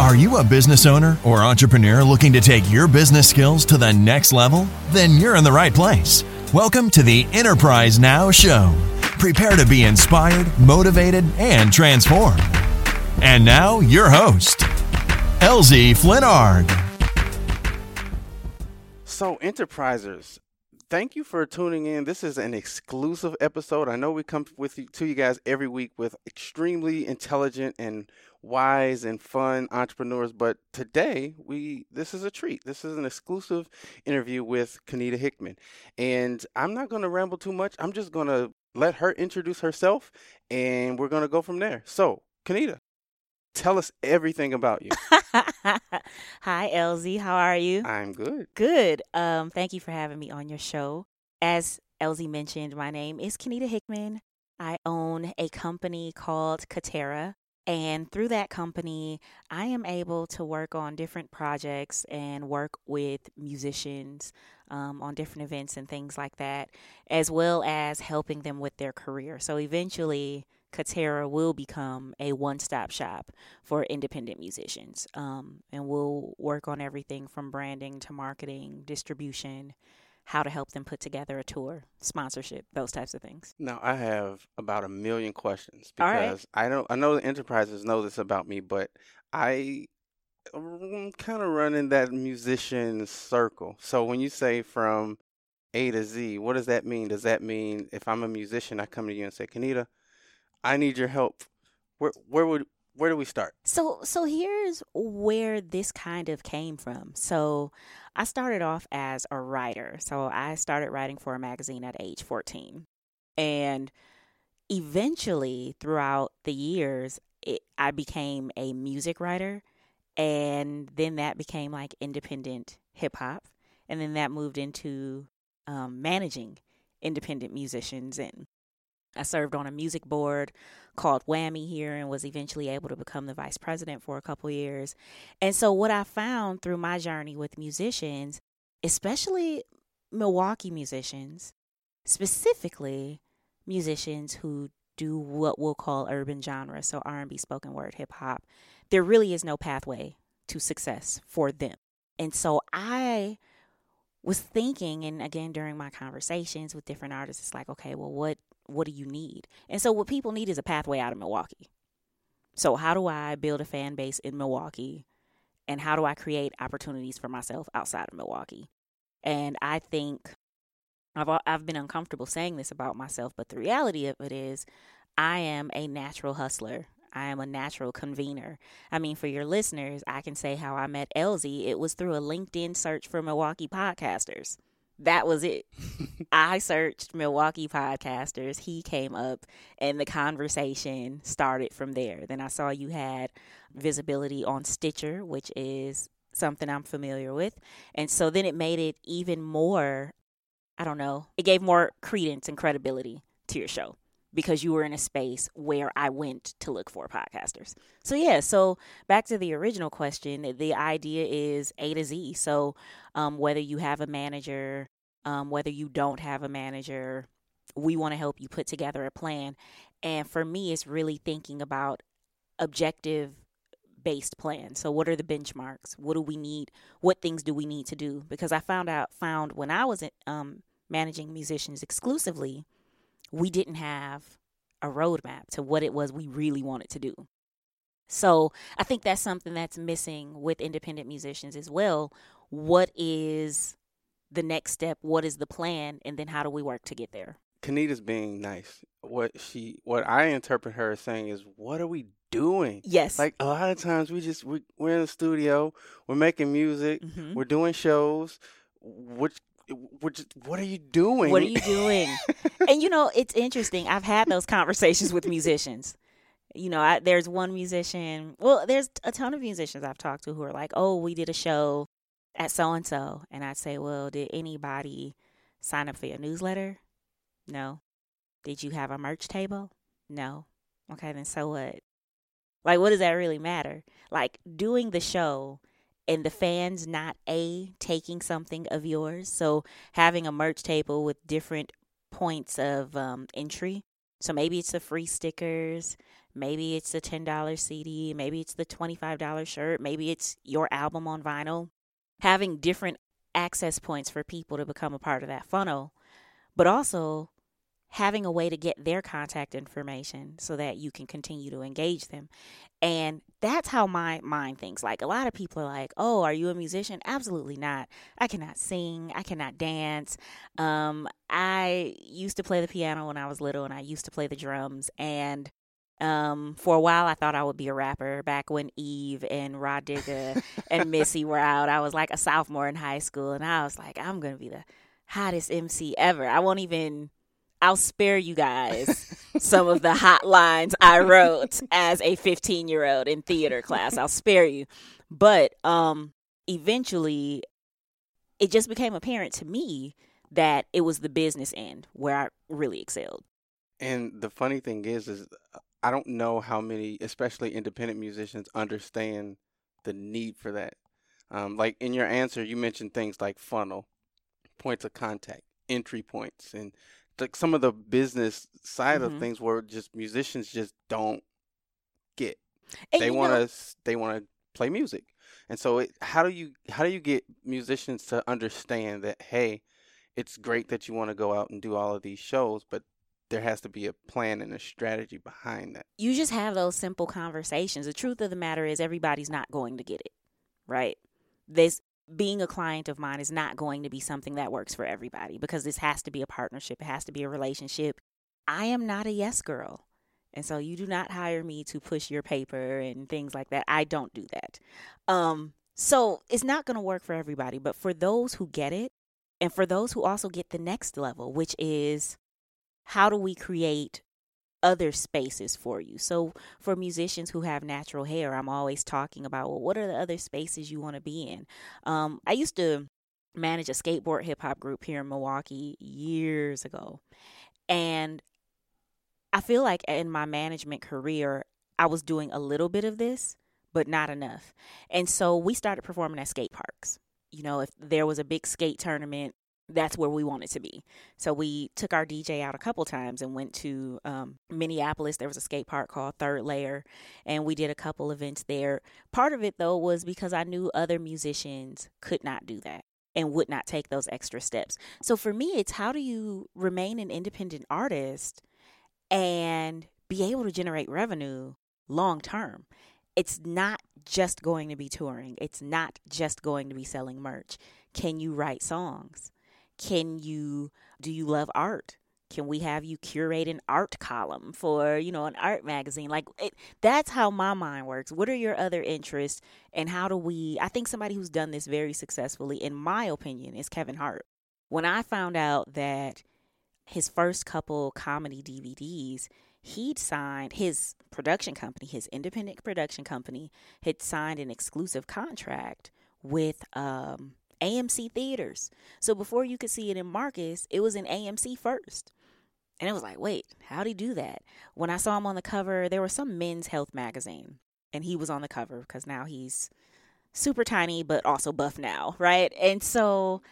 Are you a business owner or entrepreneur looking to take your business skills to the next level? Then you're in the right place. Welcome to the Enterprise Now Show. Prepare to be inspired, motivated, and transformed. And now, your host, LZ Flinnard. So, enterprisers, thank you for tuning in. This is an exclusive episode. I know we come with you, to you guys every week with extremely intelligent and wise and fun entrepreneurs, but today we this is a treat. This is an exclusive interview with Kenita Hickman. And I'm not going to ramble too much. I'm just going to let her introduce herself and we're going to go from there. So, Kenita, tell us everything about you. Hi, LZ. How are you? I'm good. Good. Um, thank you for having me on your show. As LZ mentioned, my name is Kenita Hickman. I own a company called Katera. And through that company, I am able to work on different projects and work with musicians um, on different events and things like that, as well as helping them with their career. So eventually, Katera will become a one stop shop for independent musicians. Um, and we'll work on everything from branding to marketing, distribution, how to help them put together a tour, sponsorship, those types of things. Now I have about a million questions because I don't I know the enterprises know this about me, but I am kind of running that musician circle. So when you say from A to Z, what does that mean? Does that mean if I'm a musician, I come to you and say, Kenita, I need your help. Where where would where do we start? So so here's where this kind of came from. So I started off as a writer. So I started writing for a magazine at age 14. And eventually throughout the years, it, I became a music writer and then that became like independent hip hop and then that moved into um, managing independent musicians and I served on a music board called WAMI here and was eventually able to become the vice president for a couple years. And so, what I found through my journey with musicians, especially Milwaukee musicians, specifically musicians who do what we'll call urban genre, so R&B, spoken word, hip hop, there really is no pathway to success for them. And so I was thinking and again during my conversations with different artists it's like okay well what what do you need? And so what people need is a pathway out of Milwaukee. So how do I build a fan base in Milwaukee? And how do I create opportunities for myself outside of Milwaukee? And I think I've I've been uncomfortable saying this about myself, but the reality of it is I am a natural hustler. I am a natural convener. I mean, for your listeners, I can say how I met LZ. It was through a LinkedIn search for Milwaukee podcasters that was it. I searched Milwaukee podcasters. He came up, and the conversation started from there. Then I saw you had visibility on Stitcher, which is something I'm familiar with. And so then it made it even more, I don't know, it gave more credence and credibility to your show because you were in a space where I went to look for podcasters. So, yeah, so back to the original question the idea is A to Z. So, um, whether you have a manager, um, whether you don't have a manager, we want to help you put together a plan. And for me, it's really thinking about objective based plan. So what are the benchmarks? What do we need? What things do we need to do? Because I found out found when I was um, managing musicians exclusively, we didn't have a roadmap to what it was we really wanted to do. So I think that's something that's missing with independent musicians as well. What is the next step? What is the plan? And then how do we work to get there? Kenita's being nice. What she, what I interpret her as saying is, what are we doing? Yes. Like a lot of times we just we, we're in the studio, we're making music, mm-hmm. we're doing shows. Which what are you doing? What are you doing? and you know, it's interesting. I've had those conversations with musicians. you know, I, there's one musician. Well, there's a ton of musicians I've talked to who are like, "Oh, we did a show at so and so," and I'd say, "Well, did anybody sign up for your newsletter? No. Did you have a merch table? No. Okay, then so what? Like, what does that really matter? Like, doing the show and the fans not a taking something of yours. So having a merch table with different points of um, entry. So maybe it's the free stickers, maybe it's the $10 CD, maybe it's the $25 shirt, maybe it's your album on vinyl. Having different access points for people to become a part of that funnel, but also having a way to get their contact information so that you can continue to engage them. And that's how my mind thinks. Like a lot of people are like, "Oh, are you a musician?" Absolutely not. I cannot sing. I cannot dance. Um, I used to play the piano when I was little, and I used to play the drums. And um, for a while, I thought I would be a rapper. Back when Eve and Rah Digga and Missy were out, I was like a sophomore in high school, and I was like, I'm gonna be the hottest MC ever. I won't even I'll spare you guys some of the hot lines I wrote as a 15 year old in theater class. I'll spare you. But um, eventually, it just became apparent to me that it was the business end where I really excelled. And the funny thing is, is I don't know how many, especially independent musicians, understand the need for that. Um, like in your answer, you mentioned things like funnel, points of contact, entry points, and like some of the business side mm-hmm. of things where just musicians just don't get. And they want to they want to play music, and so it, how do you how do you get musicians to understand that hey, it's great that you want to go out and do all of these shows, but there has to be a plan and a strategy behind that. You just have those simple conversations. The truth of the matter is everybody's not going to get it, right? This being a client of mine is not going to be something that works for everybody because this has to be a partnership, it has to be a relationship. I am not a yes girl. And so you do not hire me to push your paper and things like that. I don't do that. Um, so it's not going to work for everybody, but for those who get it, and for those who also get the next level, which is how do we create other spaces for you. So for musicians who have natural hair, I'm always talking about well, what are the other spaces you want to be in? Um, I used to manage a skateboard hip hop group here in Milwaukee years ago, and I feel like in my management career, I was doing a little bit of this, but not enough. And so we started performing at skate parks. You know, if there was a big skate tournament that's where we wanted to be. So we took our DJ out a couple times and went to um, Minneapolis. There was a skate park called Third Lair, and we did a couple events there. Part of it, though, was because I knew other musicians could not do that and would not take those extra steps. So for me, it's how do you remain an independent artist and be able to generate revenue long term? It's not just going to be touring, it's not just going to be selling merch. Can you write songs? Can you do you love art? Can we have you curate an art column for, you know, an art magazine? Like it, that's how my mind works. What are your other interests and how do we I think somebody who's done this very successfully in my opinion is Kevin Hart. When I found out that his first couple comedy DVDs, he'd signed his production company, his independent production company, had signed an exclusive contract with um, AMC theaters. So before you could see it in Marcus, it was in AMC first. And it was like, wait, how'd he do that? When I saw him on the cover, there was some men's health magazine, and he was on the cover because now he's super tiny, but also buff now, right? And so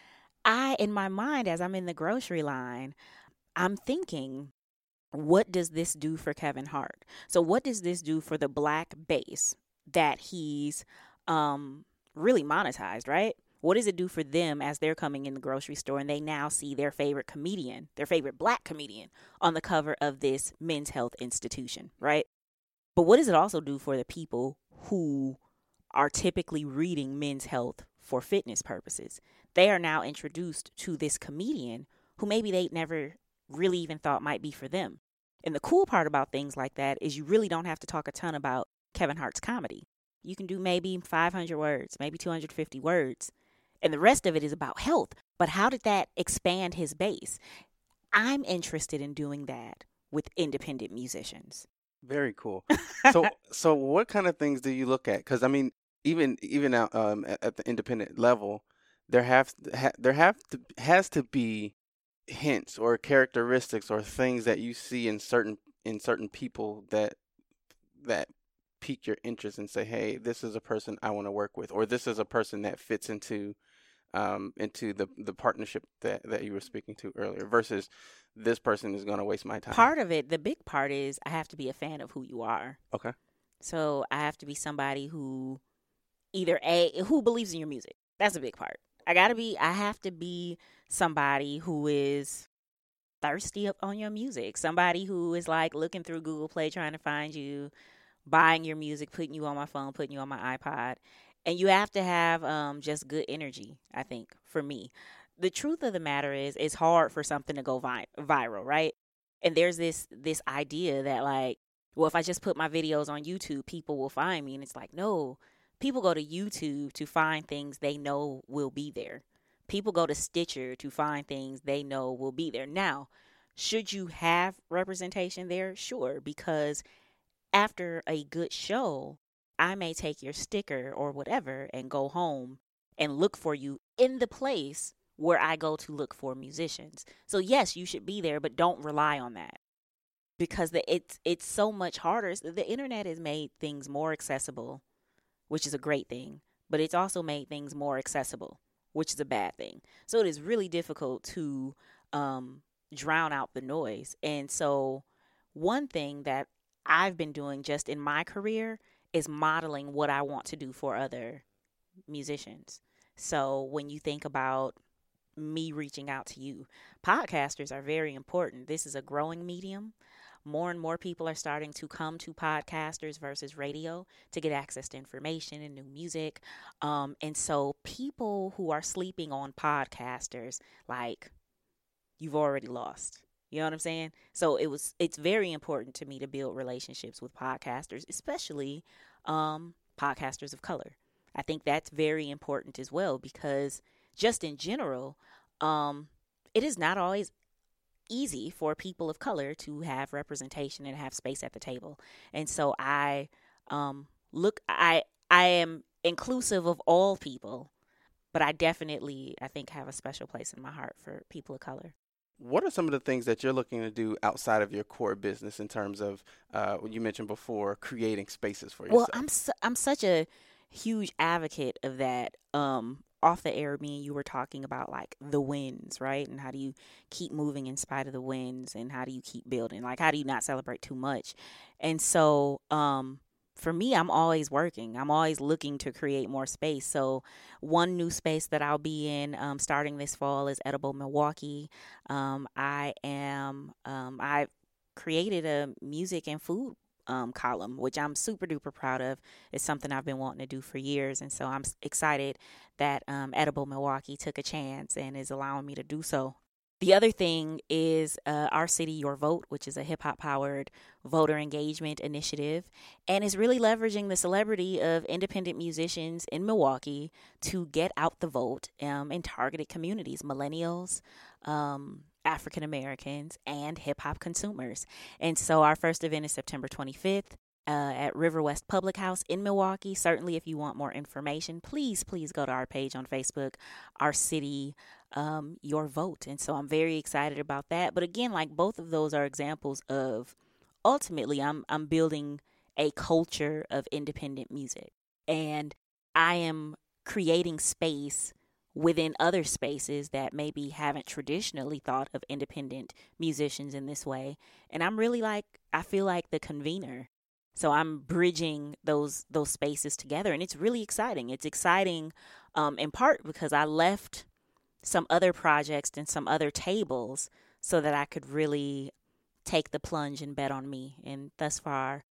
I, in my mind, as I'm in the grocery line, I'm thinking, what does this do for Kevin Hart? So, what does this do for the black base that he's um, really monetized, right? What does it do for them as they're coming in the grocery store and they now see their favorite comedian, their favorite black comedian, on the cover of this men's health institution, right? But what does it also do for the people who are typically reading men's health for fitness purposes? They are now introduced to this comedian who maybe they never really even thought might be for them. And the cool part about things like that is you really don't have to talk a ton about Kevin Hart's comedy. You can do maybe 500 words, maybe 250 words, and the rest of it is about health. But how did that expand his base? I'm interested in doing that with independent musicians. Very cool. So, so what kind of things do you look at? Because I mean, even even out um, at, at the independent level, there have ha, there have to has to be hints or characteristics or things that you see in certain in certain people that that pique your interest and say, "Hey, this is a person I want to work with," or "This is a person that fits into um, into the the partnership that that you were speaking to earlier." Versus this person is going to waste my time. Part of it, the big part is I have to be a fan of who you are. Okay. So I have to be somebody who either a who believes in your music. That's a big part. I gotta be. I have to be somebody who is thirsty up on your music. Somebody who is like looking through Google Play trying to find you, buying your music, putting you on my phone, putting you on my iPod. And you have to have um, just good energy, I think, for me. The truth of the matter is it's hard for something to go vi- viral, right? And there's this this idea that like, well, if I just put my videos on YouTube, people will find me. And it's like, no, people go to YouTube to find things they know will be there. People go to Stitcher to find things they know will be there. Now, should you have representation there? Sure, because after a good show, I may take your sticker or whatever and go home and look for you in the place where I go to look for musicians. So yes, you should be there, but don't rely on that. Because the, it's it's so much harder. The internet has made things more accessible, which is a great thing, but it's also made things more accessible, which is a bad thing. So it is really difficult to um, drown out the noise. And so one thing that I've been doing just in my career is modeling what I want to do for other musicians. So when you think about me reaching out to you, podcasters are very important. This is a growing medium. More and more people are starting to come to podcasters versus radio to get access to information and new music. Um, and so people who are sleeping on podcasters, like, you've already lost. You know what I'm saying? So it was it's very important to me to build relationships with podcasters, especially um, podcasters of color. I think that's very important as well because just in general, um, it is not always easy for people of color to have representation and have space at the table. And so I um, look I I am inclusive of all people, but I definitely I think have a special place in my heart for people of color what are some of the things that you're looking to do outside of your core business in terms of uh, what you mentioned before creating spaces for yourself? Well, I'm su- I'm such a huge advocate of that. Um, off the air, me and you were talking about like the wins, right? And how do you keep moving in spite of the wins, and how do you keep building? Like, how do you not celebrate too much? And so, um, for me, I'm always working. I'm always looking to create more space. So, one new space that I'll be in um, starting this fall is Edible Milwaukee. Um, I am, um, I created a music and food um, column, which I'm super duper proud of. It's something I've been wanting to do for years. And so I'm excited that um, Edible Milwaukee took a chance and is allowing me to do so. The other thing is uh, Our City, Your Vote, which is a hip hop powered voter engagement initiative, and is really leveraging the celebrity of independent musicians in Milwaukee to get out the vote um, in targeted communities, millennials, um, African Americans, and hip hop consumers. And so our first event is September 25th uh, at Riverwest Public House in Milwaukee. Certainly, if you want more information, please, please go to our page on Facebook, Our City, um, Your Vote. And so I'm very excited about that. But again, like both of those are examples of ultimately, I'm, I'm building a culture of independent music. And I am creating space within other spaces that maybe haven't traditionally thought of independent musicians in this way. And I'm really like, I feel like the convener so I'm bridging those those spaces together, and it's really exciting. It's exciting um, in part because I left some other projects and some other tables so that I could really take the plunge and bet on me. And thus far,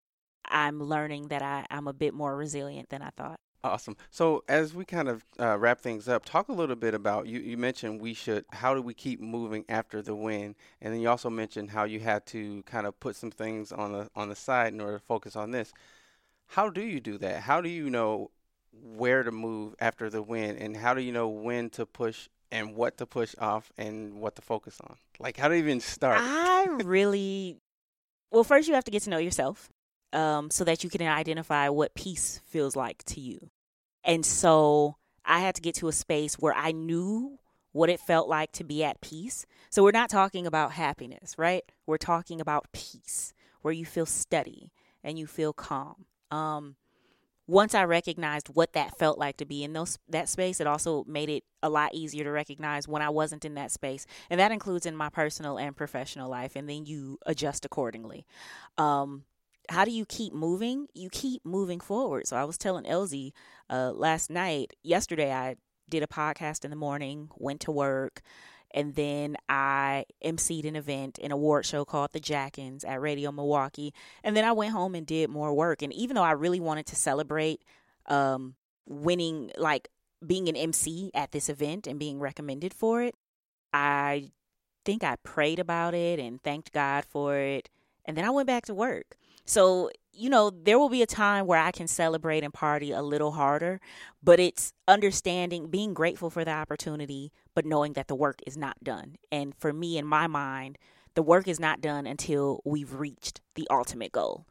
I'm learning that I, I'm a bit more resilient than I thought. Awesome. So as we kind of uh, wrap things up, talk a little bit about you. You mentioned we should. How do we keep moving after the win? And then you also mentioned how you had to kind of put some things on the on the side in order to focus on this. How do you do that? How do you know where to move after the win, and how do you know when to push and what to push off and what to focus on? Like how to even start? I really well. First, you have to get to know yourself um, so that you can identify what peace feels like to you. And so I had to get to a space where I knew what it felt like to be at peace. So we're not talking about happiness, right? We're talking about peace, where you feel steady and you feel calm. Um, once I recognized what that felt like to be in those that space, it also made it a lot easier to recognize when I wasn't in that space, and that includes in my personal and professional life. And then you adjust accordingly. Um, how do you keep moving? You keep moving forward. So I was telling Elsie uh, last night, yesterday, I did a podcast in the morning, went to work, and then I emceed an event, an award show called the Jackins at Radio Milwaukee. And then I went home and did more work. And even though I really wanted to celebrate um, winning, like being an MC at this event and being recommended for it, I think I prayed about it and thanked God for it. And then I went back to work. So, you know, there will be a time where I can celebrate and party a little harder, but it's understanding, being grateful for the opportunity, but knowing that the work is not done. And for me, in my mind, the work is not done until we've reached the ultimate goal.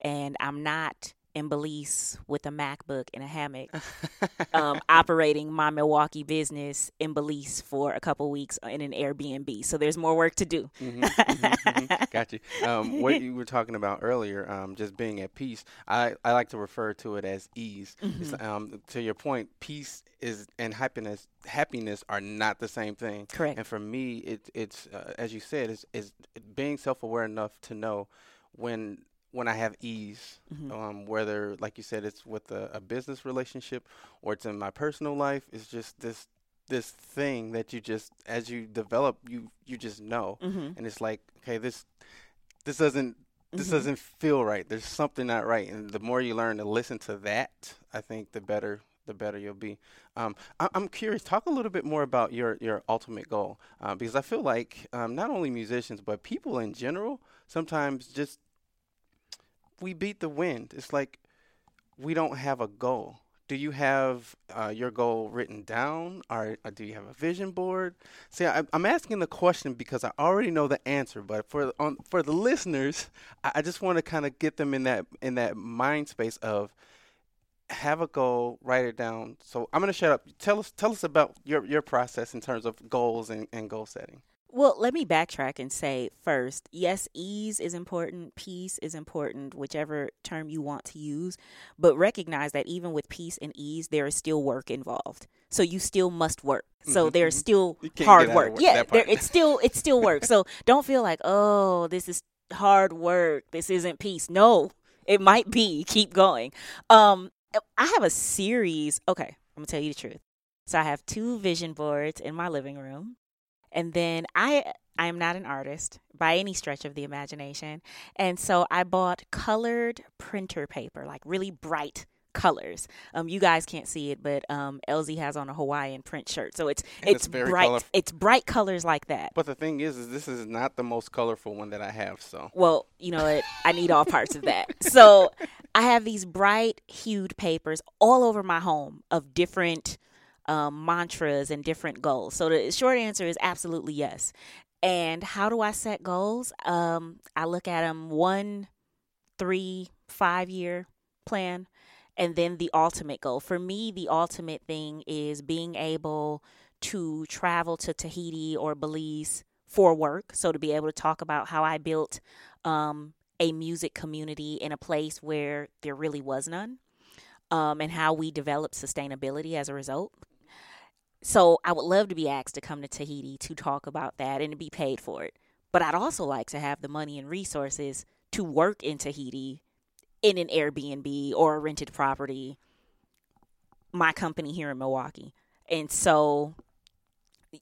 And I'm not in Belize with a MacBook in a hammock, um, operating my Milwaukee business in Belize for a couple weeks in an Airbnb. So there's more work to do. mm-hmm, mm-hmm, mm-hmm. Got you. Um, what you were talking about earlier, um, just being at peace. I, I like to refer to it as ease. Mm-hmm. Um, to your point, peace is and happiness happiness are not the same thing. Correct. And for me, it, it's uh, as you said, it's, it's being self aware enough to know when when I have ease, mm-hmm. um, whether, like you said, it's with a, a, business relationship or it's in my personal life, it's just this this thing that you just, as you develop, you you just know, mm-hmm. and it's like, okay, this this doesn't this mm-hmm. doesn't feel right. There's something not right, and the more you learn to listen to that, I think the better the better you'll be. Um, I, am curious. Talk a little bit more about your your ultimate goal, uh, because I feel like um, not only musicians but people in general sometimes just we beat the wind. It's like we don't have a goal. Do you have uh, your goal written down, or, or, do you have a vision board? See, I, am asking the question because I already know the answer, but for on, for the listeners, I, I just want to kind of get them in that in that mind space of have a goal, write it down. So I'm going to shut up. Tell us tell us about your your process in terms of goals and, and goal setting. Well, let me backtrack and say first, yes, ease is important, peace is important, whichever term you want to use, but recognize that even with peace and ease, there is still work involved. So you still must work. So mm-hmm. there's still hard work. work. Yeah, there, it's still it's still work. so don't feel like, "Oh, this is hard work. This isn't peace." No, it might be. Keep going. Um I have a series. Okay, I'm going to tell you the truth. So I have two vision boards in my living room. And then I I am not an artist by any stretch of the imagination. And so I bought colored printer paper, like really bright colors. Um, you guys can't see it, but um, Elsie has on a Hawaiian print shirt, so it's it's, it's bright. Colorful. It's bright colors like that. But the thing is, is this is not the most colorful one that I have. So well, you know what? I need all parts of that. So I have these bright hued papers all over my home of different um, mantras and different goals? So the short answer is absolutely yes. And how do I set goals? Um, I look at them one, three, five year plan, and then the ultimate goal. For me, the ultimate thing is being able to travel to Tahiti or Belize for work. So to be able to talk about how I built um, a music community in a place where there really was none. Um, and how we developed sustainability as a result. So I would love to be asked to come to Tahiti to talk about that and to be paid for it. But I'd also like to have the money and resources to work in Tahiti in an Airbnb or a rented property, my company here in Milwaukee. And so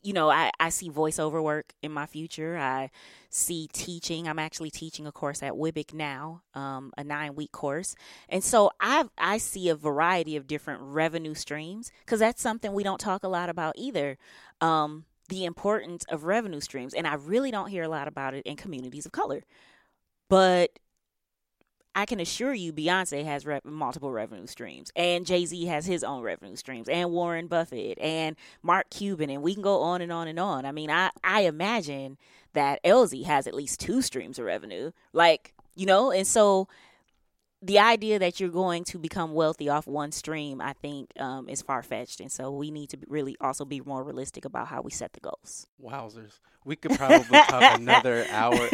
you know, I, I see voiceover work in my future. I see teaching. I'm actually teaching a course at WIBIC now, um, a nine week course. And so I I see a variety of different revenue streams because that's something we don't talk a lot about either. Um, the importance of revenue streams. And I really don't hear a lot about it in communities of color. But I can assure you, Beyonce has multiple revenue streams, and Jay Z has his own revenue streams, and Warren Buffett, and Mark Cuban, and we can go on and on and on. I mean, I I imagine that Elsie has at least two streams of revenue, like you know, and so the idea that you're going to become wealthy off one stream, I think, um, is far fetched, and so we need to really also be more realistic about how we set the goals. Wowzers, we could probably talk another hour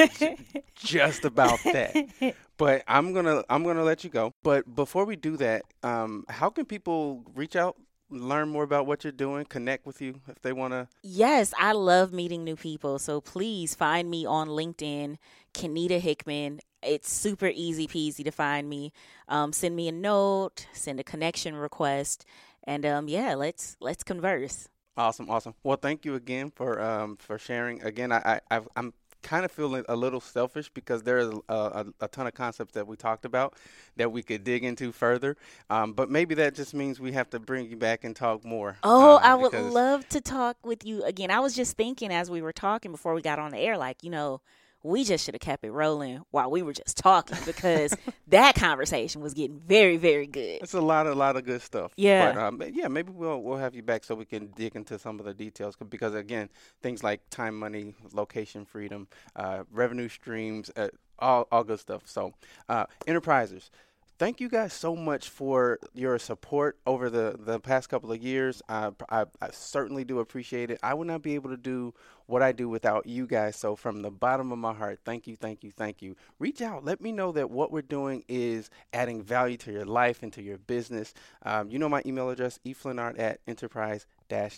just about that. But I'm gonna I'm gonna let you go. But before we do that, um, how can people reach out learn more about what you're doing, connect with you if they want to? Yes, I love meeting new people. So please find me on LinkedIn, Kenita Hickman. It's super easy peasy to find me. Um, send me a note, send a connection request, and um, yeah, let's let's converse. Awesome, awesome. Well, thank you again for um, for sharing. Again, I, I I'm kind of feeling a little selfish because there's a, a, a, ton of concepts that we talked about that we could dig into further. Um, but maybe that just means we have to bring you back and talk more. Oh, uh, I would love to talk with you again. I was just thinking as we were talking before we got on the air, like, you know, we just should have kept it rolling while we were just talking because that conversation was getting very, very good. It's a lot, a lot of good stuff. Yeah, but, um, yeah. Maybe we'll we'll have you back so we can dig into some of the details because again, things like time, money, location, freedom, uh, revenue streams, uh, all all good stuff. So, uh, enterprisers thank you guys so much for your support over the, the past couple of years. I, I, I, certainly do appreciate it. I would not be able to do what I do without you guys. So, from the bottom of my heart, thank you, thank you, thank you. Reach out. Let me know that what we're doing is adding value to your life and to your business. Um, you know my email address, eflinart at enterprise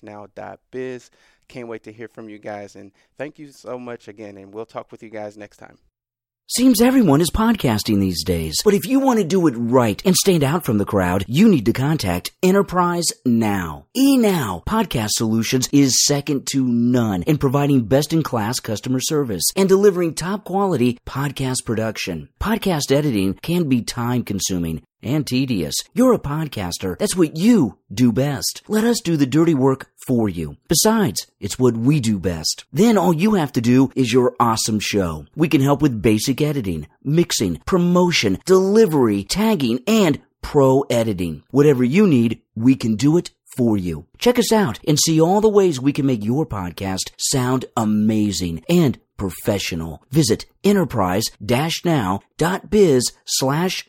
now.biz. Can't wait to hear from you guys. And thank you so much again. And we'll talk with you guys next time. Seems everyone is podcasting these days. But if you want to do it right and stand out from the crowd, you need to contact Enterprise Now. eNow Podcast Solutions is second to none in providing best in class customer service and delivering top quality podcast production. Podcast editing can be time consuming and tedious. You're a podcaster. That's what you do best. Let us do the dirty work for you. Besides, it's what we do best. Then all you have to do is your awesome show. We can help with basic editing, mixing, promotion, delivery, tagging, and pro editing. Whatever you need, we can do it for you. Check us out and see all the ways we can make your podcast sound amazing and professional. Visit enterprise-now.biz slash